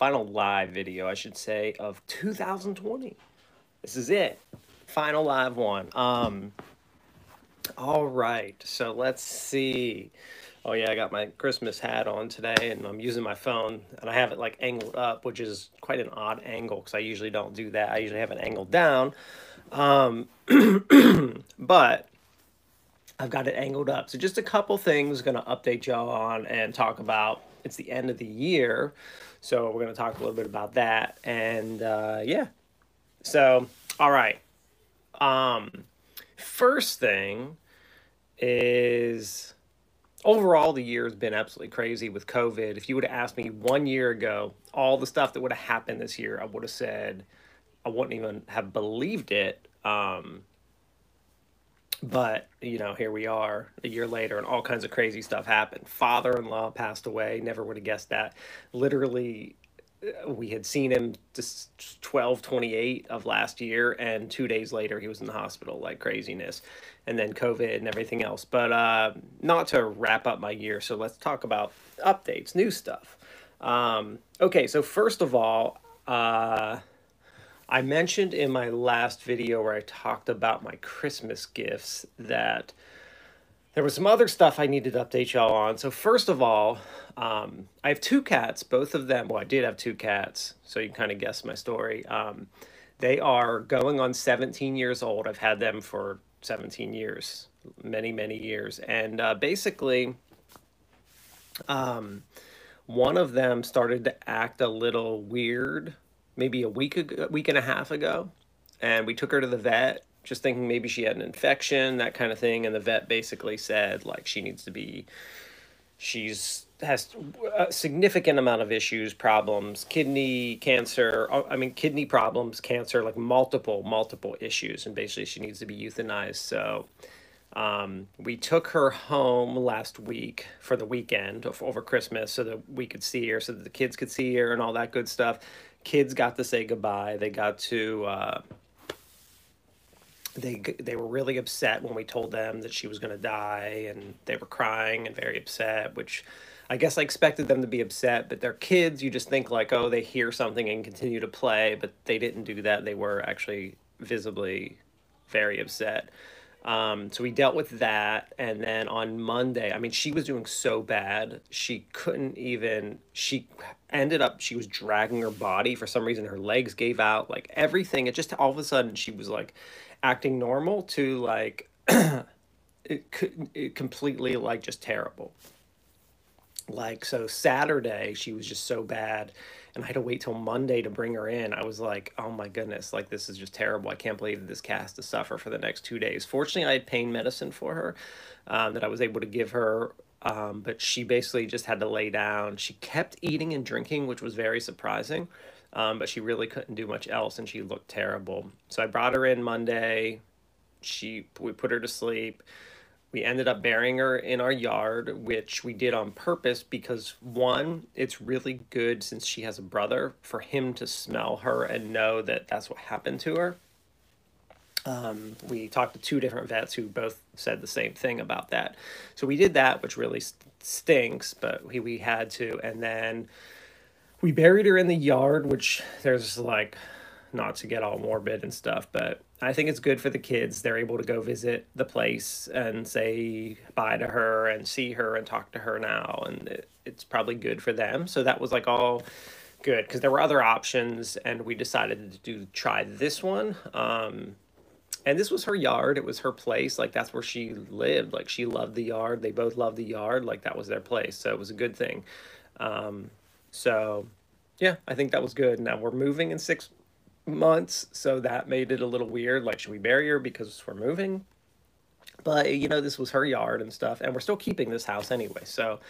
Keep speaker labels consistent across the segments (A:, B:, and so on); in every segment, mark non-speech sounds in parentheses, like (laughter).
A: final live video, I should say, of 2020. This is it. Final live one. Um, all right, so let's see. Oh yeah, I got my Christmas hat on today, and I'm using my phone, and I have it like angled up, which is quite an odd angle because I usually don't do that. I usually have it angled down, um, (clears throat) but I've got it angled up. So just a couple things to update y'all on and talk about. It's the end of the year, so we're going to talk a little bit about that, and uh, yeah. So all right. Um, first thing is overall the year has been absolutely crazy with covid if you would have asked me one year ago all the stuff that would have happened this year i would have said i wouldn't even have believed it um, but you know here we are a year later and all kinds of crazy stuff happened. Father-in-law passed away. Never would have guessed that. Literally uh, we had seen him just 12 28 of last year and two days later he was in the hospital like craziness. And then covid and everything else. But uh, not to wrap up my year so let's talk about updates new stuff. Um, okay so first of all uh, i mentioned in my last video where i talked about my christmas gifts that there was some other stuff I needed to update y'all on. So first of all, um, I have two cats. Both of them, well, I did have two cats, so you can kind of guess my story. Um, they are going on 17 years old. I've had them for 17 years, many, many years. And uh, basically, um, one of them started to act a little weird maybe a week ago, week and a half ago. And we took her to the vet just thinking maybe she had an infection, that kind of thing. And the vet basically said like she needs to be, she's has a significant amount of issues, problems, kidney cancer. uh, I mean, kidney problems, cancer, like multiple, multiple issues, and basically she needs to be euthanized. So. Um, we took her home last week for the weekend over Christmas so that we could see her, so that the kids could see her and all that good stuff. Kids got to say goodbye. They got to uh, they they were really upset when we told them that she was going to die and they were crying and very upset which i guess i expected them to be upset but they're kids. You just think like oh they hear something and continue to play but they didn't do that. They were actually visibly very upset um, so we dealt with that and then on monday i mean she was doing so bad she couldn't even she ended up she was dragging her body for some reason her legs gave out like everything it just all of a sudden she was like acting normal to like (clears throat) it it completely like just terrible like so saturday she was just so bad and i had to wait till monday to bring her in i was like oh my goodness like this is just terrible i can't believe that this cast to suffer for the next two days fortunately i had pain medicine for her um, that i was able to give her um, but she basically just had to lay down she kept eating and drinking which was very surprising um, but she really couldn't do much else and she looked terrible. So I brought her in Monday. She we put her to sleep. We ended up burying her in our yard, which we did on purpose because one, it's really good since she has a brother for him to smell her and know that that's what happened to her. Um, we talked to two different vets who both said the same thing about that. So we did that, which really stinks, but we, we had to. And then we buried her in the yard, which there's like not to get all morbid and stuff, but I think it's good for the kids. They're able to go visit the place and say bye to her and see her and talk to her now, and it, it's probably good for them. So that was like all good because there were other options, and we decided to do try this one. Um, and this was her yard. It was her place. Like that's where she lived. Like she loved the yard. They both loved the yard. Like that was their place. So it was a good thing. Um, so, yeah, I think that was good. Now we're moving in six months, so that made it a little weird. Like, should we bury her because we're moving? But, you know, this was her yard and stuff, and we're still keeping this house anyway. So,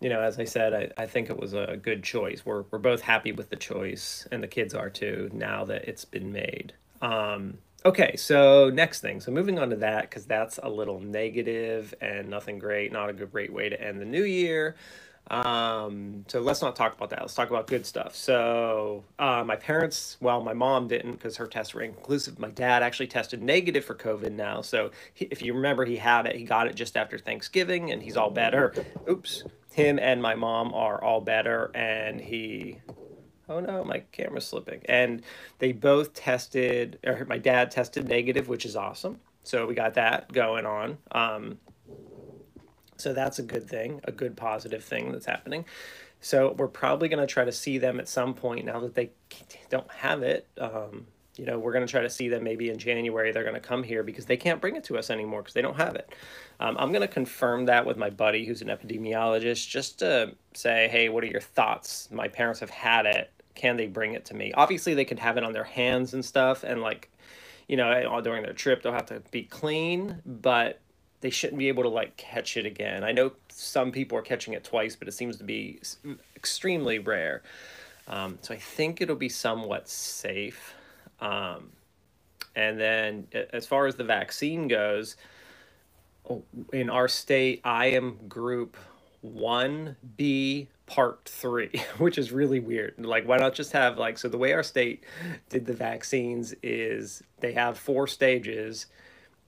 A: you know, as I said, I, I think it was a good choice. We're, we're both happy with the choice, and the kids are too, now that it's been made. Um, okay, so next thing. So moving on to that, because that's a little negative and nothing great, not a good great way to end the new year. Um, so let's not talk about that. Let's talk about good stuff. So uh, my parents, well, my mom didn't because her tests were inconclusive. My dad actually tested negative for COVID now. So he, if you remember, he had it. He got it just after Thanksgiving, and he's all better. Oops. Him and my mom are all better, and he oh no, my camera's slipping. And they both tested, or my dad tested negative, which is awesome. So we got that going on. Um, so that's a good thing, a good positive thing that's happening. So we're probably going to try to see them at some point now that they don't have it. Um, you know, we're going to try to see them maybe in January. They're going to come here because they can't bring it to us anymore because they don't have it. Um, I'm going to confirm that with my buddy who's an epidemiologist just to say, hey, what are your thoughts? My parents have had it. Can they bring it to me? Obviously, they could have it on their hands and stuff. And like, you know, during their trip, they'll have to be clean, but they shouldn't be able to like catch it again. I know some people are catching it twice, but it seems to be extremely rare. Um, so I think it'll be somewhat safe. Um, and then as far as the vaccine goes, oh, in our state, I am group 1B part 3, (laughs) which is really weird. Like why not just have like so the way our state did the vaccines is they have four stages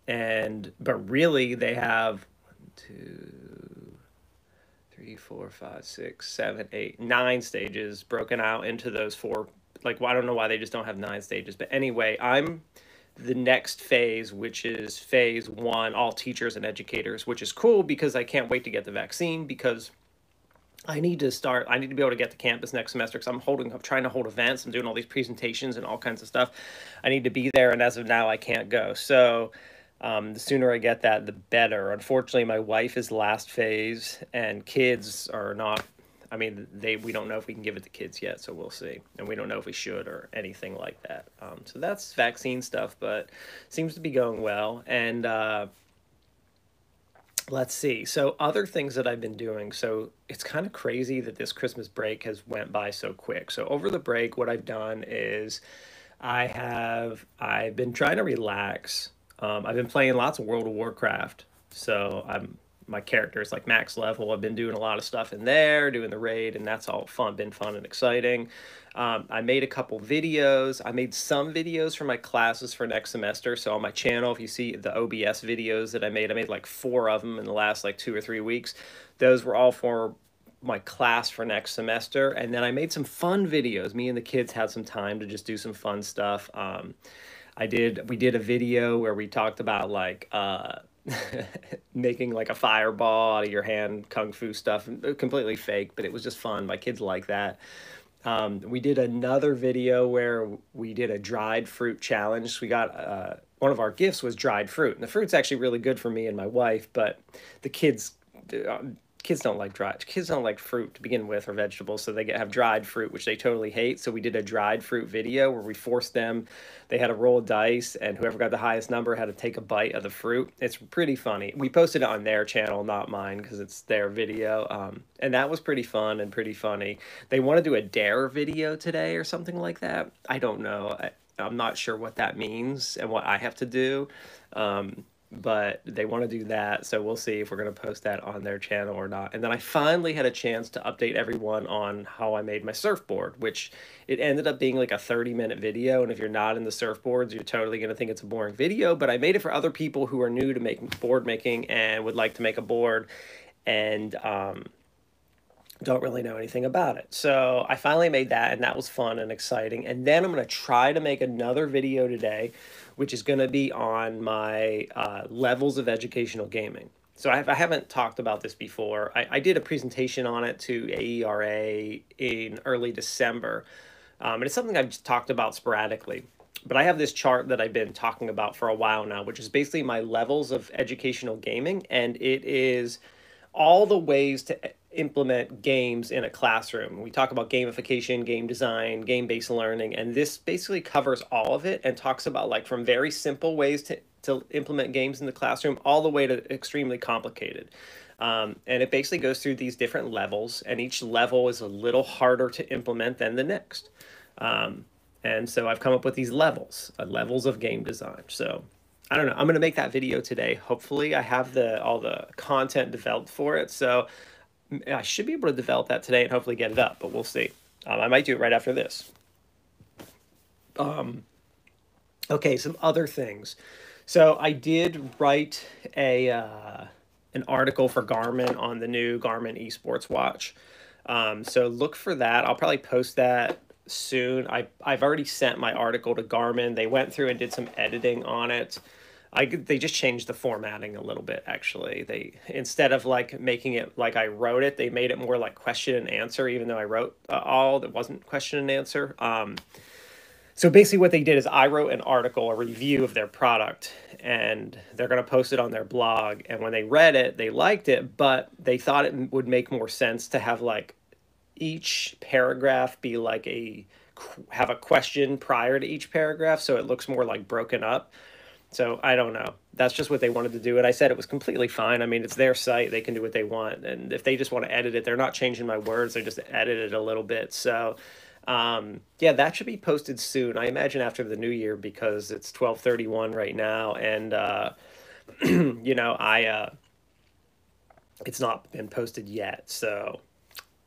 A: and but really they have one, two, three, four, five, six, seven, eight, nine stages broken out into those four. Like well, I don't know why they just don't have nine stages, but anyway, I'm the next phase, which is phase one, all teachers and educators, which is cool because I can't wait to get the vaccine because I need to start. I need to be able to get to campus next semester because I'm holding, I'm trying to hold events. I'm doing all these presentations and all kinds of stuff. I need to be there, and as of now, I can't go. So um, the sooner I get that, the better. Unfortunately, my wife is last phase, and kids are not. I mean, they we don't know if we can give it to kids yet, so we'll see, and we don't know if we should or anything like that. Um, so that's vaccine stuff, but seems to be going well. And uh, let's see. So other things that I've been doing. So it's kind of crazy that this Christmas break has went by so quick. So over the break, what I've done is I have I've been trying to relax um, I've been playing lots of World of Warcraft, so I'm my character is like max level. I've been doing a lot of stuff in there, doing the raid, and that's all fun, been fun and exciting. Um, I made a couple videos. I made some videos for my classes for next semester. So on my channel, if you see the OBS videos that I made, I made like four of them in the last like two or three weeks. Those were all for my class for next semester. And then I made some fun videos. Me and the kids had some time to just do some fun stuff. Um, I did we did a video where we talked about like uh (laughs) making like a fireball out of your hand kung fu stuff uh, completely fake but it was just fun. My kids like that. Um, we did another video where we did a dried fruit challenge. We got uh, one of our gifts was dried fruit and the fruit's actually really good for me and my wife but the kids uh, kids don't like dried kids don't like fruit to begin with or vegetables so they get have dried fruit which they totally hate. So we did a dried fruit video where we forced them they had a roll dice and whoever got the highest number had to take a bite of the fruit. It's pretty funny. We posted it on their channel not mine because it's their video um, and that was pretty fun and pretty funny. They want to do a dare video today or something like that. I don't know. I, i'm not sure what that means and what i have to do um, but they want to do that so we'll see if we're going to post that on their channel or not and then i finally had a chance to update everyone on how i made my surfboard which it ended up being like a 30 minute video and if you're not in the surfboards you're totally going to think it's a boring video but i made it for other people who are new to making board making and would like to make a board and um, don't really know anything about it. So I finally made that, and that was fun and exciting. And then I'm going to try to make another video today, which is going to be on my uh, levels of educational gaming. So I, have, haven't talked about this before. I, I did a presentation on it to AERA in early December, um, and it's something I've just talked about sporadically. But I have this chart that I've been talking about for a while now, which is basically my levels of educational gaming, and it is all the ways to implement games in a classroom. We talk about gamification, game design, game-based learning, and this basically covers all of it and talks about like from very simple ways to, to implement games in the classroom all the way to extremely complicated. Um, and it basically goes through these different levels, and each level is a little harder to implement than the next. Um, and so I've come up with these levels, uh, levels of game design. So I don't know. I'm going to make that video today. Hopefully I have the all the content developed for it. So I should be able to develop that today and hopefully get it up, but we'll see. Um, I might do it right after this. Um, okay, some other things. So I did write a uh, an article for Garmin on the new Garmin Esports watch. Um, so look for that. I'll probably post that soon. I I've already sent my article to Garmin. They went through and did some editing on it. I they just changed the formatting a little bit actually. They instead of like making it like I wrote it, they made it more like question and answer even though I wrote uh, all that wasn't question and answer. Um so basically what they did is I wrote an article, a review of their product and they're going to post it on their blog and when they read it, they liked it, but they thought it would make more sense to have like each paragraph be like a have a question prior to each paragraph so it looks more like broken up so I don't know. That's just what they wanted to do. And I said it was completely fine. I mean, it's their site. They can do what they want. And if they just want to edit it, they're not changing my words. They just edit it a little bit. So, um, yeah, that should be posted soon. I imagine after the new year because it's 1231 right now. And, uh, (clears throat) you know, I, uh, it's not been posted yet. So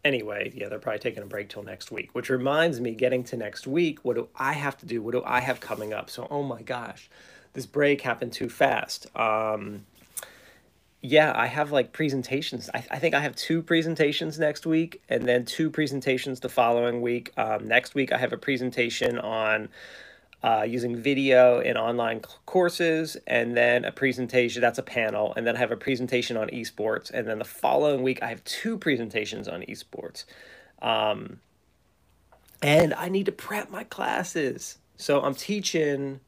A: anyway, yeah, they're probably taking a break till next week, which reminds me getting to next week. What do I have to do? What do I have coming up? So, oh my gosh this break happened too fast. Um, yeah, I have like presentations. I, I think I have two presentations next week and then two presentations the following week. Um, next week, I have a presentation on uh, using video in online courses and then a presentation that's a panel and then I have a presentation on esports and then the following week I have two presentations on esports um, and I need to prep my classes so I'm teaching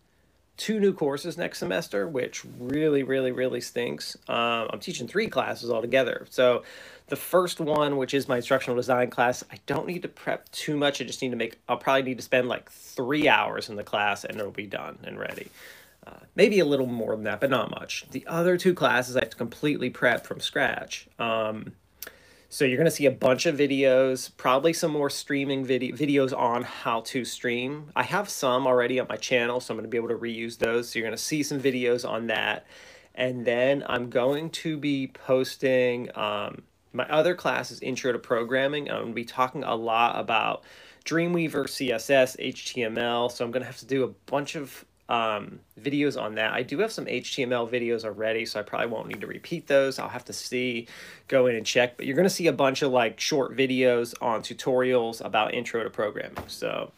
A: two new courses next semester, which really, really, really stinks. Um, I'm teaching three classes altogether. So the first one, which is my instructional design class, I don't need to prep too much. I just need to make, I'll probably need to spend like three hours in the class and it'll be done and ready. Uh, maybe a little more than that, but not much. The other two classes I have to completely prep from scratch. Um, so you're going to see a bunch of videos, probably some more streaming video videos on how to stream. I have some already on my channel, so I'm going to be able to reuse those. So you're going to see some videos on that. And then I'm going to be posting um, my other class is Intro to Programming. I'm going to be talking a lot about Dreamweaver, CSS, HTML. So I'm going to have to do a bunch of um, videos on that. I do have some HTML videos already, so I probably won't need to repeat those. I'll have to see, go in and check, but you're going to see a bunch of like short videos on tutorials about intro to programming. So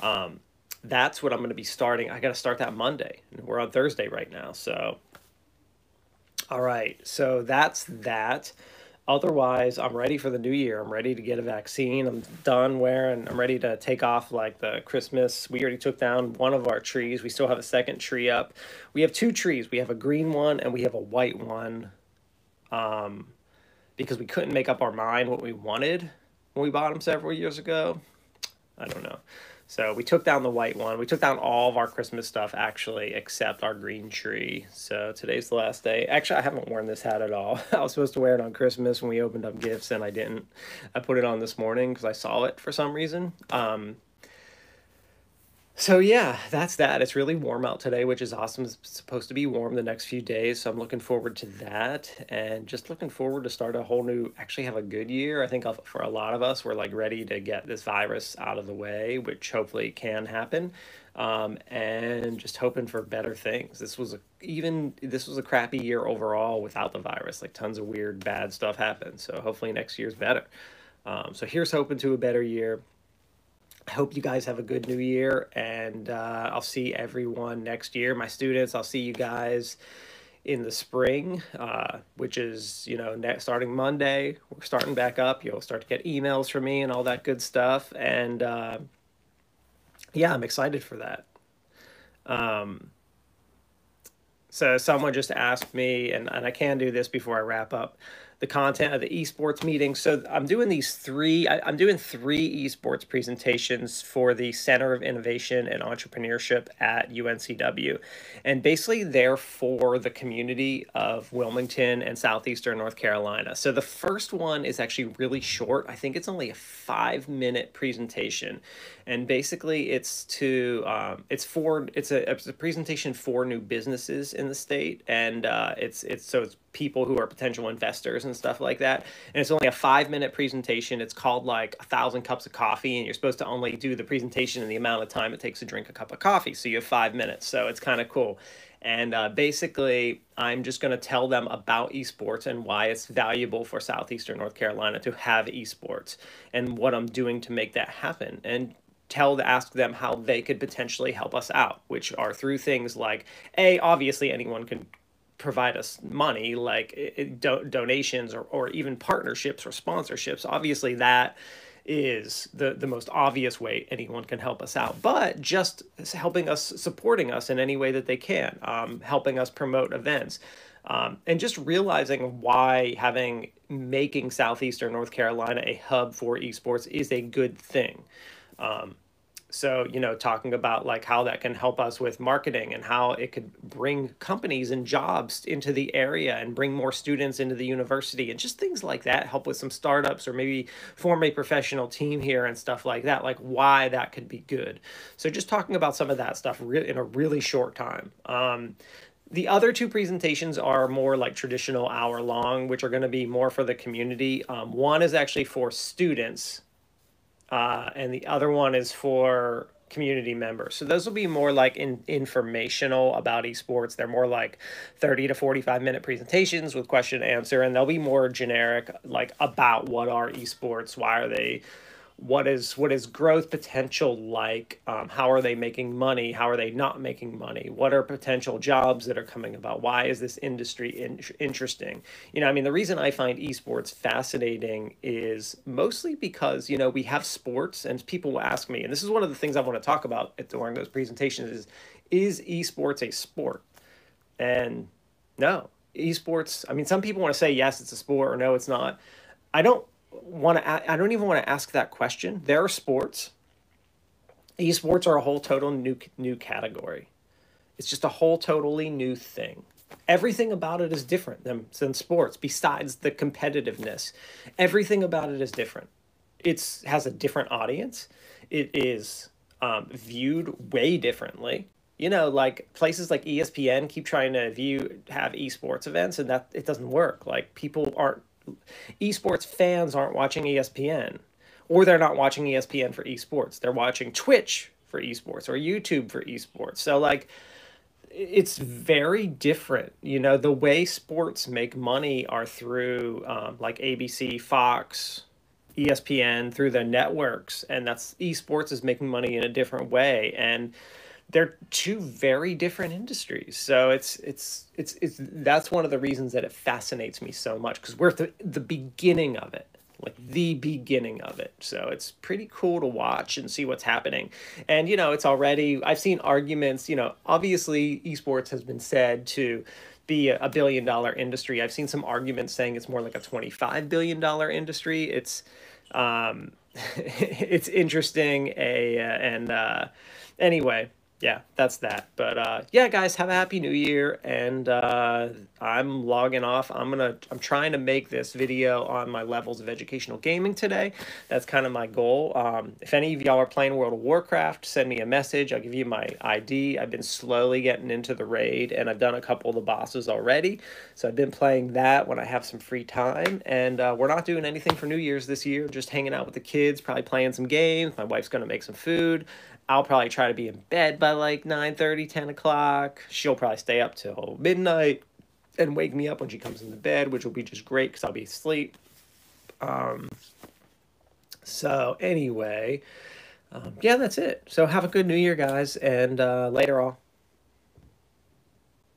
A: um, that's what I'm going to be starting. I got to start that Monday. We're on Thursday right now. So, all right. So that's that. Otherwise, I'm ready for the new year. I'm ready to get a vaccine. I'm done wearing, I'm ready to take off like the Christmas. We already took down one of our trees. We still have a second tree up. We have two trees. We have a green one and we have a white one um, because we couldn't make up our mind what we wanted when we bought them several years ago. I don't know. So we took down the white one. We took down all of our Christmas stuff, actually, except our green tree. So today's the last day. Actually, I haven't worn this hat at all. (laughs) I was supposed to wear it on Christmas when we opened up gifts, and I didn't. I put it on this morning because I saw it for some reason. Um, so yeah, that's that. It's really warm out today, which is awesome. It's supposed to be warm the next few days, so I'm looking forward to that, and just looking forward to start a whole new. Actually, have a good year. I think for a lot of us, we're like ready to get this virus out of the way, which hopefully can happen, um, and just hoping for better things. This was a even this was a crappy year overall without the virus. Like tons of weird, bad stuff happened. So hopefully next year's better. Um, so here's hoping to a better year. I hope you guys have a good new year, and uh, I'll see everyone next year. My students, I'll see you guys in the spring, uh, which is, you know, next, starting Monday. We're starting back up. You'll start to get emails from me and all that good stuff. And uh, yeah, I'm excited for that. Um, so someone just asked me, and, and I can do this before I wrap up the content of the esports meeting. So I'm doing these three, I, am doing three esports presentations for the Center of Innovation and Entrepreneurship at UNCW. And basically they're for the community of Wilmington and Southeastern North Carolina. So the first one is actually really short. I think it's only a five minute presentation. And basically it's to, um, it's for, it's a, it's a presentation for new businesses in the state. And uh, it's, it's, so it's people who are potential investors and stuff like that. And it's only a five minute presentation. It's called like a thousand cups of coffee, and you're supposed to only do the presentation in the amount of time it takes to drink a cup of coffee. So you have five minutes. So it's kind of cool. And uh, basically, I'm just going to tell them about esports and why it's valuable for Southeastern North Carolina to have esports and what I'm doing to make that happen. And tell to ask them how they could potentially help us out, which are through things like a obviously anyone can provide us money like do, donations or, or even partnerships or sponsorships. Obviously that is the the most obvious way anyone can help us out but just helping us supporting us in any way that they can um, helping us promote events um, and just realizing why having making southeastern north carolina a hub for esports is a good thing um, so you know talking about like how that can help us with marketing and how it could bring companies and jobs into the area and bring more students into the university and just things like that help with some startups or maybe form a professional team here and stuff like that like why that could be good so just talking about some of that stuff re- in a really short time um, the other two presentations are more like traditional hour long, which are going to be more for the community. Um, one is actually for students uh, and the other one is for community members. So those will be more like in, informational about esports. They're more like 30 to 45 minute presentations with question and answer, and they'll be more generic, like about what are esports, why are they what is what is growth potential like? Um, how are they making money? How are they not making money? What are potential jobs that are coming about? Why is this industry in, interesting? You know i mean the reason i find esports fascinating is mostly because you know we have sports and people will ask me and this is one of the things i want to talk about during those presentations is is esports a sport? And no esports i mean some people want to say yes it's a sport or no it's not. I don't want to I don't even want to ask that question. There are sports. Esports are a whole total new new category. It's just a whole totally new thing. Everything about it is different than, than sports besides the competitiveness. Everything about it is different. It's has a different audience. It is um, viewed way differently. You know, like places like ESPN keep trying to view have esports events, and that it doesn't work. Like people aren't esports fans aren't watching ESPN, or they're not watching ESPN for esports. They're watching Twitch for esports or YouTube for esports. So like it's very different. You know, the way sports make money are through um, like ABC, Fox, ESPN, through the networks, and that's esports is making money in a different way. And they're two very different industries. So it's it's it's it's that's one of the reasons that it fascinates me so much because we're at the, the beginning of it like the beginning of it. So it's pretty cool to watch and see what's happening. And you know, it's already I've seen arguments, you know, obviously esports has been said to be a billion dollar industry. I've seen some arguments saying it's more like a 25 billion dollar industry. It's um (laughs) it's interesting a and uh anyway, yeah, that's that. But uh, yeah, guys, have a happy new year. And uh, I'm logging off. I'm gonna I'm trying to make this video on my levels of educational gaming today. That's kind of my goal. Um, if any of y'all are playing World of Warcraft, send me a message. I'll give you my ID. I've been slowly getting into the raid, and I've done a couple of the bosses already. So I've been playing that when I have some free time. And uh, we're not doing anything for New Year's this year. Just hanging out with the kids, probably playing some games. My wife's gonna make some food. I'll probably try to be in bed by like 9 30, 10 o'clock. She'll probably stay up till midnight and wake me up when she comes into bed, which will be just great because I'll be asleep. Um, so, anyway, um, yeah, that's it. So, have a good new year, guys, and uh, later all.